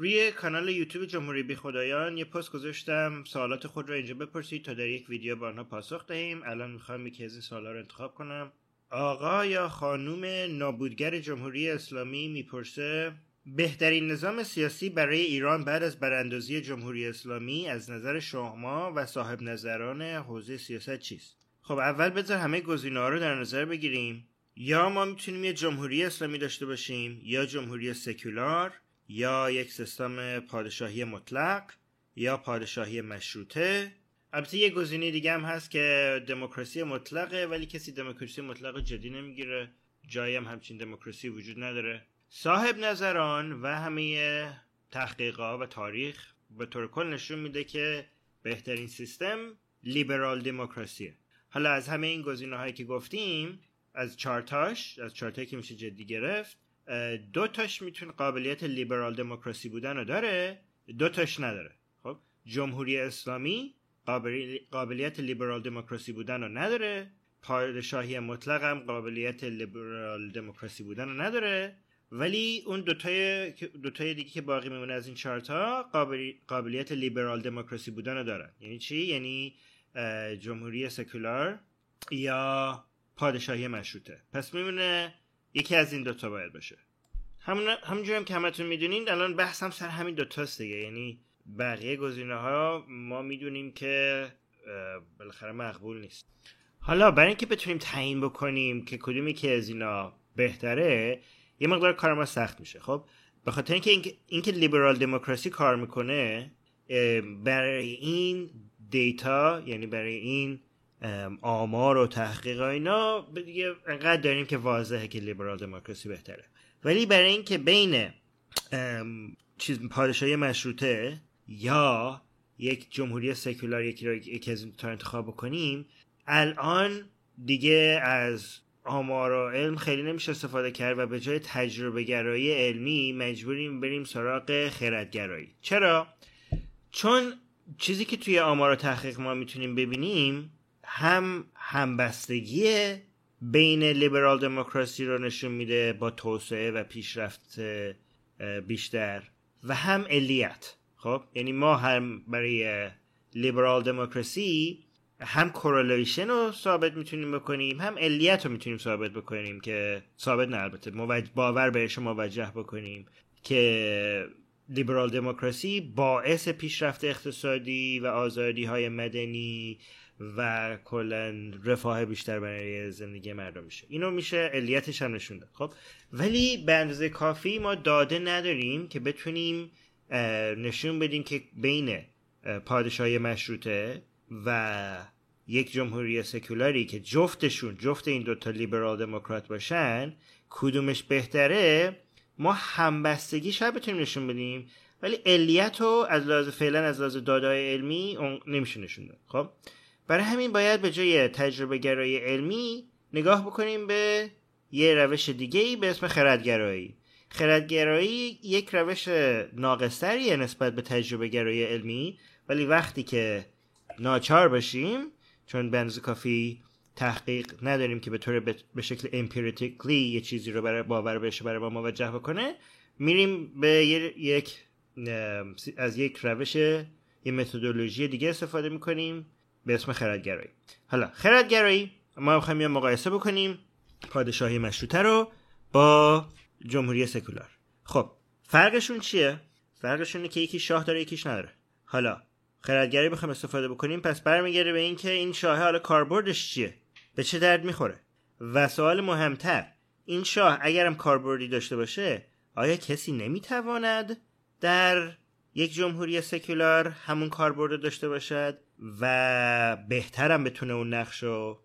روی کانال یوتیوب جمهوری بی خدایان یه پست گذاشتم سوالات خود رو اینجا بپرسید تا در یک ویدیو با آنها پاسخ دهیم. الان می‌خوام یکی از این سوالا رو انتخاب کنم. آقا یا خانوم نابودگر جمهوری اسلامی می‌پرسه بهترین نظام سیاسی برای ایران بعد از براندازی جمهوری اسلامی از نظر شما و صاحب نظران حوزه سیاست چیست؟ خب اول بذار همه گزینه‌ها رو در نظر بگیریم. یا ما می‌تونیم یه جمهوری اسلامی داشته باشیم یا جمهوری سکولار یا یک سیستم پادشاهی مطلق یا پادشاهی مشروطه. البته یه گزینه دیگه هم هست که دموکراسی مطلقه ولی کسی دموکراسی مطلق جدی نمی‌گیره. جایی هم همچین دموکراسی وجود نداره. صاحب نظران و همه تحقیقات و تاریخ به طور کل نشون میده که بهترین سیستم لیبرال دموکراسیه. حالا از همه این گزینه هایی که گفتیم از چارتاش از چارتایی که میشه جدی گرفت دو تاش می‌تونه قابلیت لیبرال دموکراسی بودن رو داره دو تاش نداره. خب جمهوری اسلامی قابلیت لیبرال دموکراسی بودن رو نداره پادشاهی مطلق هم قابلیت لیبرال دموکراسی بودن رو نداره ولی اون دوتای دوتای دیگه که باقی میمونه از این چارتا قابلیت لیبرال دموکراسی بودن رو دارن. یعنی چی؟ یعنی جمهوری سکولار یا پادشاهی مشروطه. پس میمونه یکی از این دوتا باید باشه. همون همونجور هم که همتون می‌دونین الان بحثم سر همین دوتاست دیگه. یعنی بقیه گزینه ها ما می‌دونیم که بالاخره مقبول نیست. حالا برای اینکه بتونیم تعیین بکنیم که کدومی که از اینا بهتره یه مقدار کار ما سخت میشه. خب به خاطر اینکه اینکه لیبرال دموکراسی کار می‌کنه برای این دیتا یعنی برای این آمار و تحقیق اینا دیگه انقدر داریم که واضحه که لیبرال دموکراسی بهتره ولی برای اینکه بین چیز پادشاهی مشروطه یا یک جمهوری سکولار یکی رو یکی از تا انتخاب بکنیم الان دیگه از آمار و علم خیلی نمیشه استفاده کرد و به جای تجربه گرایی علمی مجبوریم بریم سراغ خردگرایی چرا؟ چون چیزی که توی آمار و تحقیق ما می‌تونیم ببینیم هم همبستگی بین لیبرال دموکراسی رو نشون میده با توسعه و پیشرفت بیشتر و هم علیت. خب؟ یعنی ما هم برای لیبرال دموکراسی هم کورلیشن رو ثابت می‌تونیم بکنیم هم علیت رو می‌تونیم ثابت بکنیم که ثابت نه البته باور بهش موجه بکنیم که لیبرال دموکراسی باعث پیشرفت اقتصادی و آزادی های مدنی و کلا رفاه بیشتر برای زندگی مردم میشه. اینو میشه علیتش هم نشون داد. خب؟ ولی به اندازه کافی ما داده نداریم که بتونیم نشون بدیم که بین پادشاهی مشروطه و یک جمهوری سکولاری که جفتشون جفت این دوتا لیبرال دموکرات باشن کدومش بهتره ما همبستگی شاید بتونیم نشون بدیم. ولی علیت رو از لحاظ فعلا از لحاظ دادای علمی نمیشه نشون داد. خب؟ برای همین باید به جای تجربه گرایی علمی نگاه بکنیم به یه روش دیگه ای به اسم خردگرایی. خردگرایی یک روش ناقصتریه نسبت به تجربه گرایی علمی ولی وقتی که ناچار باشیم چون به کافی تحقیق نداریم که به طور به شکل امپیریتیکلی یه چیزی رو برای باور بشه برای ما موجه بکنه میریم به یک از یک روش یه متدولوژی دیگه استفاده می‌کنیم. به اسم خردگرایی حالا خردگرایی ما می‌خوایم یه مقایسه بکنیم پادشاهی مشروطه رو با جمهوری سکولار. خب فرقشون چیه؟ فرقشونه که یکی شاه داره یکیش نداره. حالا خردگرایی بخوایم استفاده بکنیم پس برمیگرده به اینکه این شاه حالا کاربردش چیه؟ به چه درد می‌خوره؟ و سوال مهمتر این شاه اگرم کاربردی داشته باشه آیا کسی نمی‌تواند در یک جمهوری سکولار همون کاربرد داشته باشد؟ و بهترم بتونه اون نقش رو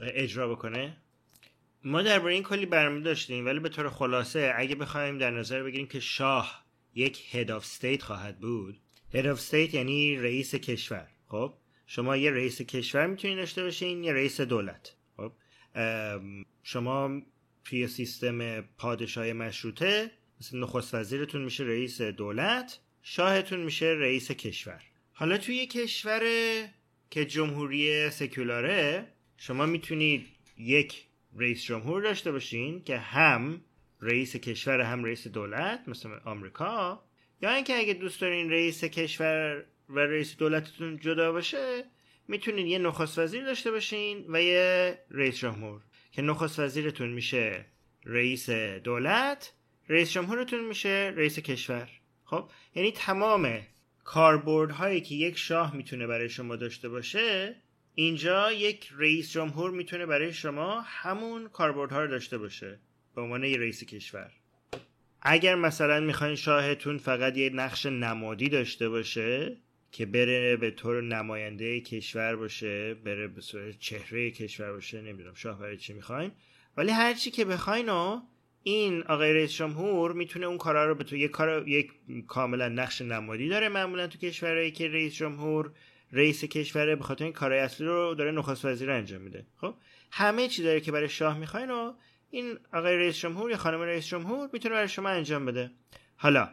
اجرا بکنه؟ ما درباره این کلی برنامه داشتیم ولی به طور خلاصه اگه بخوایم در نظر بگیریم که شاه یک head of state خواهد بود. head of state یعنی رئیس کشور. خب؟ شما یه رئیس کشور می‌تونید داشته باشین یه رئیس دولت. خب؟ شما توی سیستم پادشاهی مشروطه مثل نخست وزیرتون میشه رئیس دولت شاهتون میشه رئیس کشور. حالا توی کشور که جمهوری سکولاره شما می‌تونید یک رئیس جمهور داشته باشین که هم رئیس کشور هم رئیس دولت مثل آمریکا یا اینکه اگه دوست دارین رئیس کشور و رئیس دولتتون جدا باشه می‌تونین یه نخست وزیر داشته باشین و یه رئیس جمهور. که نخست وزیرتون میشه رئیس دولت رئیس جمهورتون میشه رئیس کشور. خب؟ یعنی تمام کاربردهایی که یک شاه می‌تونه برای شما داشته باشه اینجا یک رئیس جمهور می‌تونه برای شما همون کاربردها رو داشته باشه به عنوان رئیس کشور. اگر مثلا می‌خواین شاهتون فقط یه نقش نمادی داشته باشه که بره به طور نماینده کشور باشه بره به صورت چهره کشور باشه نمی‌دونم شاه برای چی می‌خواین ولی هر چی که بخواین و این آقای رئیس جمهور می‌تونه اون کارا رو به تو یک کار یک کاملا نقش نمادی داره معمولا تو کشورهایی که رئیس جمهور رئیس کشوره به خاطر این کارهای اصلی رو داره نخست وزیر انجام میده. خب؟ همه چی داره که برای شاه می‌خواین و این آقای رئیس جمهور یا خانم رئیس جمهور می‌تونه برای شما انجام بده. حالا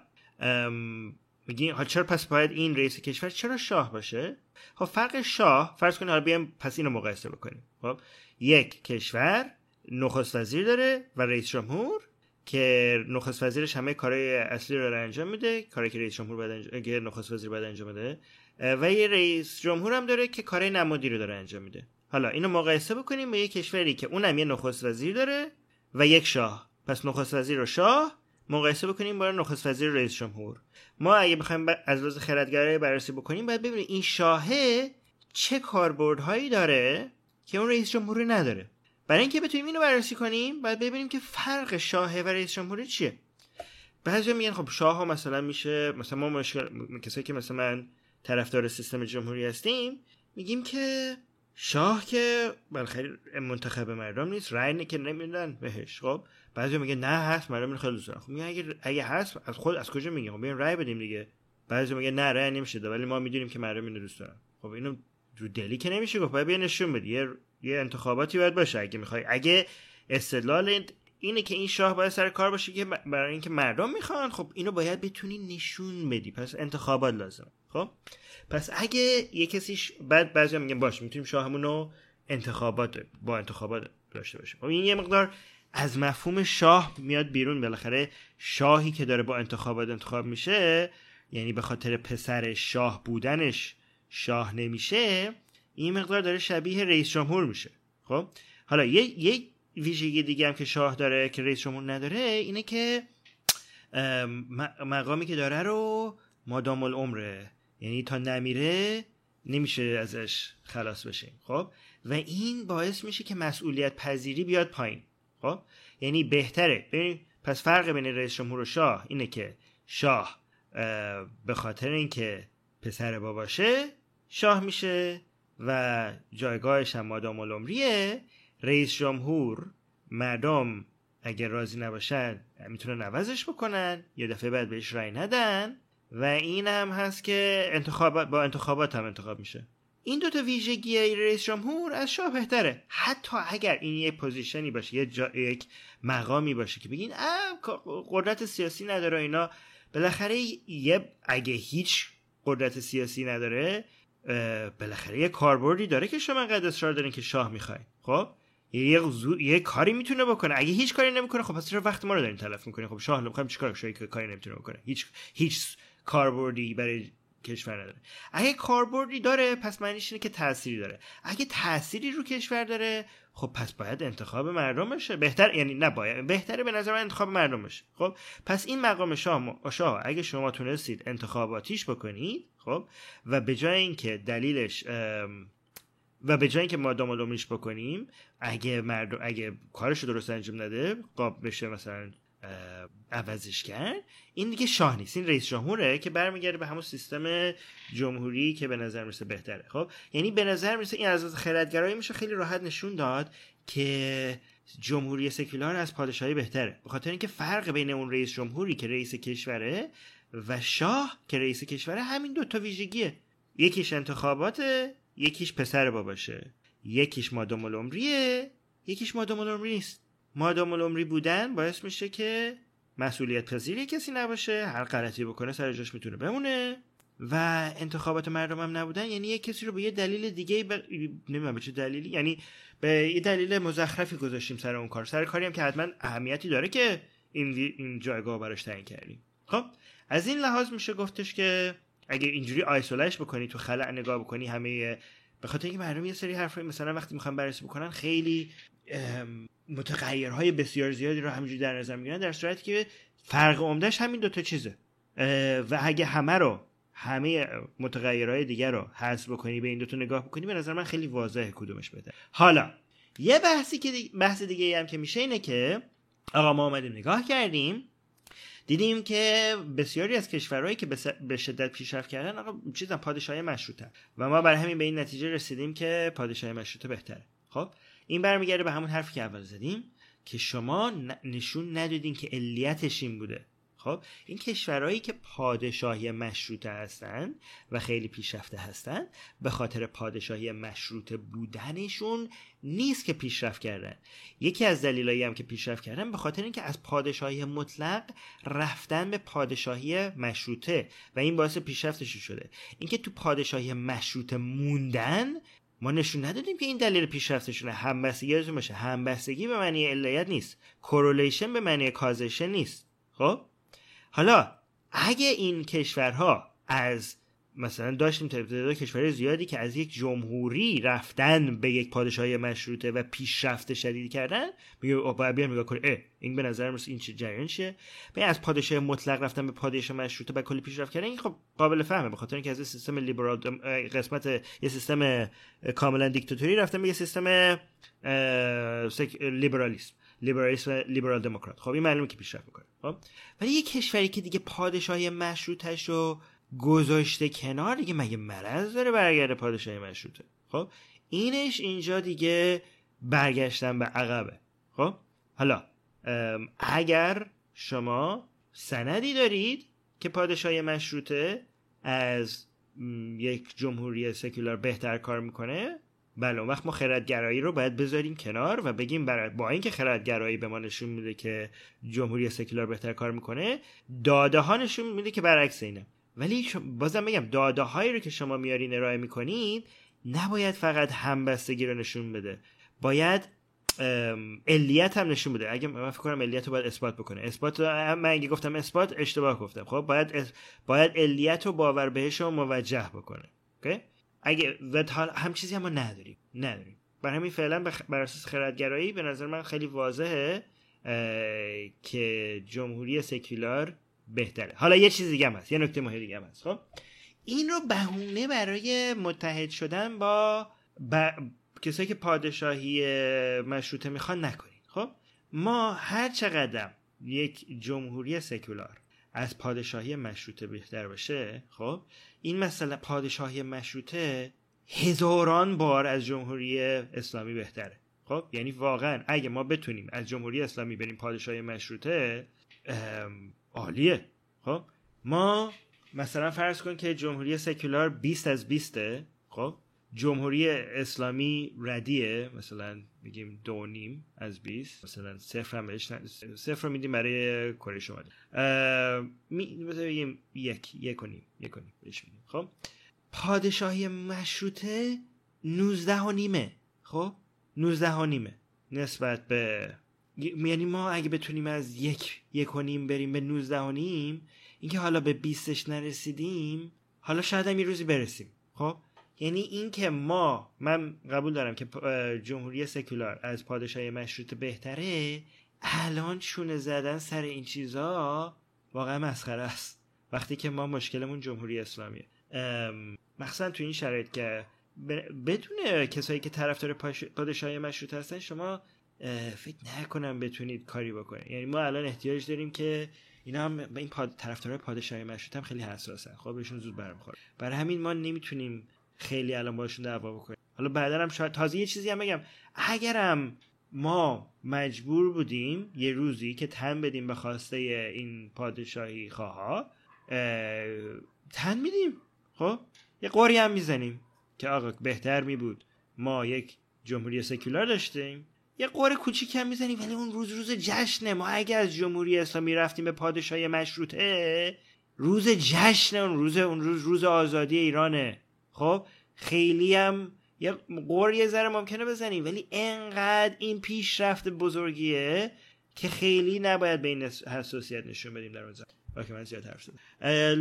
میگین حالا چرا پس باید این رئیس کشور چرا شاه باشه؟ خب فرق شاه فرض کنید حالا بیایم پس اینو مقایسه بکنیم. خب؟ یک کشور نخست وزیر داره و رئیس جمهور که نخست وزیرش همه کارهای اصلی رو انجام میده کاری که رئیس جمهور باید انجام نخست وزیر باید انجام بده. و یه رئیس جمهور هم داره که کارهای نمادی رو داره انجام میده. حالا اینو مقایسه بکنیم با یه کشوری که اونم یه نخست وزیر داره و یک شاه. پس نخست وزیر و شاه مقایسه بکنیم با نخست وزیر رئیس جمهور. ما اگه بخوایم از لحاظ خردگرایی بررسی بکنیم باید ببینیم این شاهه چه کاربردهایی داره که اون رئیس جمهوری نداره. برای اینکه بتونیم اینو بررسی کنیم باید ببینیم که فرق شاه و رئیس جمهوری چیه. بعضی میگن خب شاه ها مثلا میشه مثلا ما مشکل کسایی که مثلا من طرفدار سیستم جمهوری هستیم میگیم که شاه که بالاخره منتخب مردم نیست رأی که نمیدن بهش. خب بعضی میگه نه هست مردم خیلی دوست دارن. خب میگه اگه اگه هست از خود از کجا میگه خب رأی بدیم دیگه. بعضی میگه نه رأی نمیشه ولی ما می‌دونیم که مردم اینو دوست دارن. خب اینو رو دلی که نمیشه گفت باید نشون بدی. یه یه انتخاباتی باید باشه اگه می‌خوای. اگه استدلال اینه که این شاه باید سر کار باشه که برای اینکه مردم می‌خوان خب اینو باید بتونی نشون بدی. پس انتخابات لازم خب؟ پس اگه یه کسیش بعد بعضی میگن باشه می‌تونیم شاهمون رو انتخابات با انتخابات داشته باشیم. خب این یه مقدار از مفهوم شاه میاد بیرون. بالاخره شاهی که داره با انتخابات انتخاب میشه یعنی به خاطر پسر شاه بودنش شاه نمیشه این مقدار داره شبیه رئیس جمهور میشه. خب؟ حالا یه یه ویژگی دیگه هم که شاه داره که رئیس جمهور نداره اینه که مقامی که داره رو مادام العمره. یعنی تا نمیره نمیشه ازش خلاص بشیم. خب؟ و این باعث میشه که مسئولیت پذیری بیاد پایین. خب؟ یعنی بهتره. ببین پس فرق بین رئیس جمهور و شاه اینه که شاه به خاطر اینکه پسر باباشه شاه میشه. و جایگاهش هم مادام العمریه. رئیس جمهور مردم اگر راضی نباشن می‌تونن عوضش بکنن. یه دفعه بعد بهش رأی ندن. و این هم هست که انتخابات با انتخابات هم انتخاب میشه. این دوتا ویژگی رئیس جمهور از شاه بهتره. حتی اگر این یک پوزیشنی باشه یه جا... یک مقامی باشه که بگین قدرت سیاسی نداره اینا. بالاخره یه اگه هیچ قدرت سیاسی نداره بالاخره یه کاربردی داره که شما انقدر اصرار دارین که شاه می‌خواین. خب؟ یه یه کاری می‌تونه بکنه. اگه هیچ کاری نمی‌کنه خب پس چرا وقت ما رو دارین تلف می‌کنه خب شاه می‌خوایم چیکار کنه کاری نمی‌تونه بکنه. هیچ هیچ کاربردی برای کشور نداره. اگه کاربردی داره پس معنیش اینه که تأثیری داره. اگه تأثیری رو کشور داره خب پس باید انتخاب مردم بشه بهتر یعنی نباید بهتره به نظر من انتخاب مردم بشه خب؟ پس این مقام شاه شاه اگه شما تونستید انتخاباتیش بکنید خب؟ و به جای اینکه دلیلش و به جای اینکه ما دامالومیش بکنیم اگه مردم اگه کارش درست انجام نده قاب بشه مثلا عوضش کرد. این دیگه شاه نیست. این رئیس جمهوره که برمیگرده به همون سیستم جمهوری که به نظر می‌رسه بهتره. خب؟ یعنی به نظر می‌رسه این از خردگرایی میشه خیلی راحت نشون داد که جمهوری سکولار از پادشاهی بهتره. به خاطر اینکه فرق بین اون رئیس جمهوری که رئیس کشوره و شاه که رئیس کشوره همین دو تا ویژگیه. یکیش انتخاباته یکیش پسر باباشه. یکیش مادام العمریه یکیش مادام العمری نیست. مادام العمری بودن باعث میشه که مسئولیت پذیری کسی نباشه هر غلطی بکنه سر جاش می‌تونه بمونه. و انتخابات مردم هم نبودن یعنی یه کسی رو به یه دلیل دیگه ب... نمی‌دونم به چه دلیلی یعنی به یه دلیل مزخرفی گذاشتیم سر اون کار. سر کاری هم که حتما اهمیتی داره که این, این جایگاه براش تعیین کردیم. خب؟ از این لحاظ میشه گفتش که اگه اینجوری آیسولش بکنی تو خلع نگاه بکنی همه به خاطر اینکه مردم یه سری حرف مثلا وقتی می‌خوان بررسی بکنن خیلی متغیرهای بسیار زیادی رو همینجوری در نظر می‌گیرن در صورتی که فرق عمدهش همین دوتا چیزه. و اگه همه رو همه متغیرهای دیگر رو حذف بکنی به این دوتا نگاه بکنی به نظر من خیلی واضحه کدومش بهتر حالا یه بحثی که بحث دیگه هم که میشه اینه که آقا ما آمدیم نگاه کردیم. دیدیم که بسیاری از کشورهایی که به شدت پیشرفت کردن آقا چیزا پادشاهی مشروطه. و ما برای همین به این نتیجه رسیدیم که پادشاهی مشروطه بهتره. خب این برمیگرده به همون حرفی که اول زدیم که شما نشون ندادین که علیتش این بوده. خب این کشورهایی که پادشاهی مشروطه هستند و خیلی پیشرفته هستند به خاطر پادشاهی مشروطه بودنشون نیست که پیشرفت کردن. یکی از دلایلی هم که پیشرفت کردن به خاطر اینکه از پادشاهی مطلق رفتن به پادشاهی مشروطه و این باعث پیشرفتش شده. اینکه تو پادشاهی مشروطه موندن ما نشون ندادیم که این دلیل پیشرفتشونه. همبستگی باشه. همبستگی به معنی علیت نیست. کورولیشن به معنی کازشن نیست. خب؟ حالا اگه این کشورها از مثلا داشتیم تعداد کشور زیادی که از یک جمهوری رفتن به یک پادشاهی مشروطه و پیشرفت شدیدی کردن میگه باید بیان نگاه کنه. این به نظر این چه جریان چیه؟ از پادشاه مطلق رفتن به پادشاه مشروطه و کلی پیشرفت کردن این خب قابل فهمه. به خاطر اینکه از سیستم لیبرال قسمت یه سیستم کاملا دیکتاتوری رفتن به یه سیستم لیبرالیسم. لیبرالیسم لیبرال دموکرات. خب این معلومه که پیشرفت می‌کنه. خب ولی یه کشوری که دیگه پادشاهی مشروطش رو گذاشته کنار دیگه مگه مرض داره برگرده پادشاهی مشروطه؟ خب؟ اینش اینجا دیگه برگشتن به عقبه. خب؟ حالا اگر شما سندی دارید که پادشاهی مشروطه از یک جمهوری سکولار بهتر کار می‌کنه بله وقت ما خردگرایی رو باید بذاریم کنار و بگیم برای با اینکه خردگرایی به ما نشون میده که جمهوری سکولار بهتر کار می‌کنه داده ها نشون میده که برعکس اینه. ولی بازم بگم داده هایی رو که شما میارین ارائه می‌کنید نباید فقط همبستگی رو نشون بده. باید علیت هم نشون بده. اگه من فکر کنم علیت رو باید اثبات بکنه. اثبات من اگه گفتم اثبات اشتباه گفتم. خب باید باید علیت رو باور بهش رو موجه بکنه. اوکی؟ اگه و هم چیزی هم نداریم. نداریم. برای همین فعلا بر اساس خردگرایی به نظر من خیلی واضحه که جمهوری سکولار بهتره. حالا یه چیز دیگه هم هست یه نکته مهم دیگه هم هست. خب؟ این رو بهونه برای متحد شدن با ب... کسایی که پادشاهی مشروطه می‌خوان نکنید. خب؟ ما هر چقدر یک جمهوری سکولار از پادشاهی مشروطه بهتر باشه خب؟ این مسئله پادشاهی مشروطه هزاران بار از جمهوری اسلامی بهتره. خب؟ یعنی واقعا اگه ما بتونیم از جمهوری اسلامی بریم پادشاهی مشروطه عالیه. خب؟ ما مثلا فرض کن که جمهوری سکولار 20 از 20 خب؟ جمهوری اسلامی ردیه. مثلا میگیم دو نیم از 20 مثلا صفر هم بهش صفر رو میدیم برای کره شمالی می... مثلا بگیم یک یک و نیم یک و نیم بهش میدیم. خب؟ پادشاهی مشروطه 19 و نیمه. خب؟ 19 و نیمه. نسبت به یعنی ما اگه بتونیم از یک یک و نیم بریم به 19 و نیم اینکه حالا به 20ش نرسیدیم حالا شاید هم یه روزی برسیم. خب؟ یعنی اینکه ما من قبول دارم که جمهوری سکولار از پادشاهی مشروط بهتره الان چونه زدن سر این چیزا واقعا مسخره است. وقتی که ما مشکلمون جمهوری اسلامیه. مخصوصا تو این شرایط که بدون کسایی که طرفدار پادشاهی مشروط هستن شما فکر نکنم بتونید کاری بکنید. یعنی ما الان احتیاج داریم که اینا هم به این پاد... طرفدارای پادشاهی مشروط هم خیلی حساسن. خب بهشون زود برمیخوره. برای همین ما نمی‌تونیم خیلی الان باشون دعوا بکنیم. حالا بعدا هم شاید تازه یه چیزی هم بگم. اگرم ما مجبور بودیم یه روزی که تن بدیم به خواسته این پادشاهی خواه تن میدیم. خب؟ یه قوری هم می‌زنیم که آقا بهتر می بود ما یک جمهوری سکولار داشتیم. یه قور کوچیک هم می‌زنیم ولی اون روز روز جشنه. ما اگه از جمهوری اسلامی رفتیم به پادشاهی مشروطه روز جشنه اون روز اون روز روز آزادی ایرانه. خب خیلی هم یه غر یه ذره ممکنه بزنیم ولی انقدر این پیشرفت بزرگیه که خیلی نباید به این حساسیت نشون بدیم در که من زیاد حرف زدم.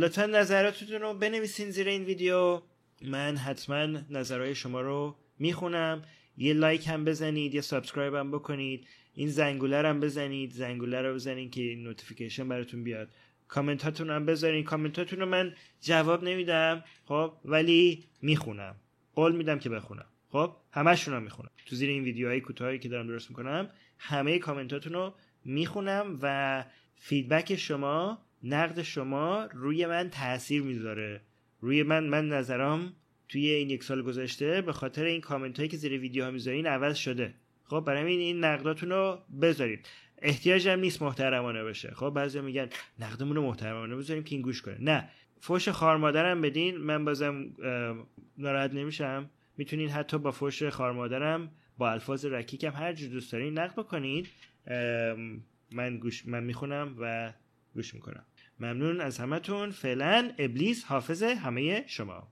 لطفا نظراتتون رو بنویسین زیر این ویدیو. من حتما نظرهای شما رو می‌خونم. یه like هم بزنید یه subscribe هم بکنید. این زنگوله هم بزنید. زنگوله رو بزنید که notification براتون بیاد. کامنت هاتون هم بذارین. کامنت هاتون رو من جواب نمیدم خب؟ ولی می‌خونم. قول میدم که بخونم. خب؟ همشون رو می‌خونم. تو زیر این ویدیوهای کوتاهی که دارم درست می‌کنم همه کامنتاتون رو می‌خونم و feedback شما نقد شما روی من تاثیر می‌ذاره. روی من من نظرم توی این یک سال گذشته به خاطر این کامنت هایی که زیر ویدیو ها می‌ذارین عوض شده. خب برای این این نقداتون رو بذارید احتیاج هم نیست محترمانه باشه. خب بعضی میگن نقدمون رو محترمانه بذاریم که این گوش کنه. نه. فوش خار مادرم بدین. من بازم ناراحت نمیشم. می‌تونین حتی با فوش خار مادرم با الفاظ رکیکم هر جو دوست دارین نقد بکنید من گوش من می‌خونم و گوش می‌کنم. ممنون از همتون. فعلا ابلیس حافظ همه شما.